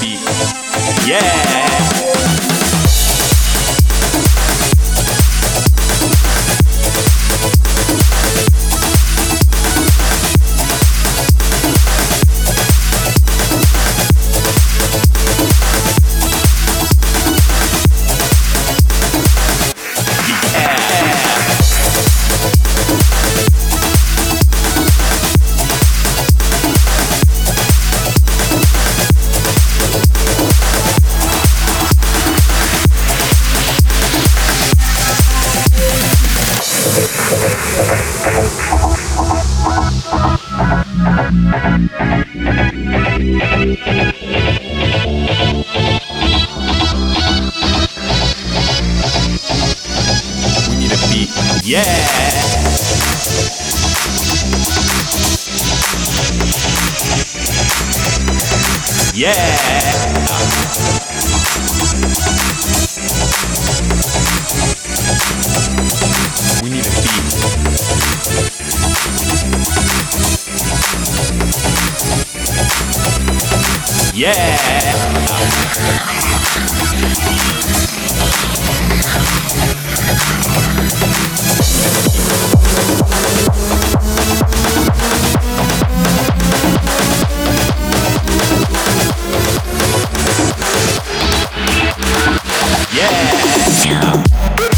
beat. Yeah! Yeah. Yeah. We need a beat. Yeah. now.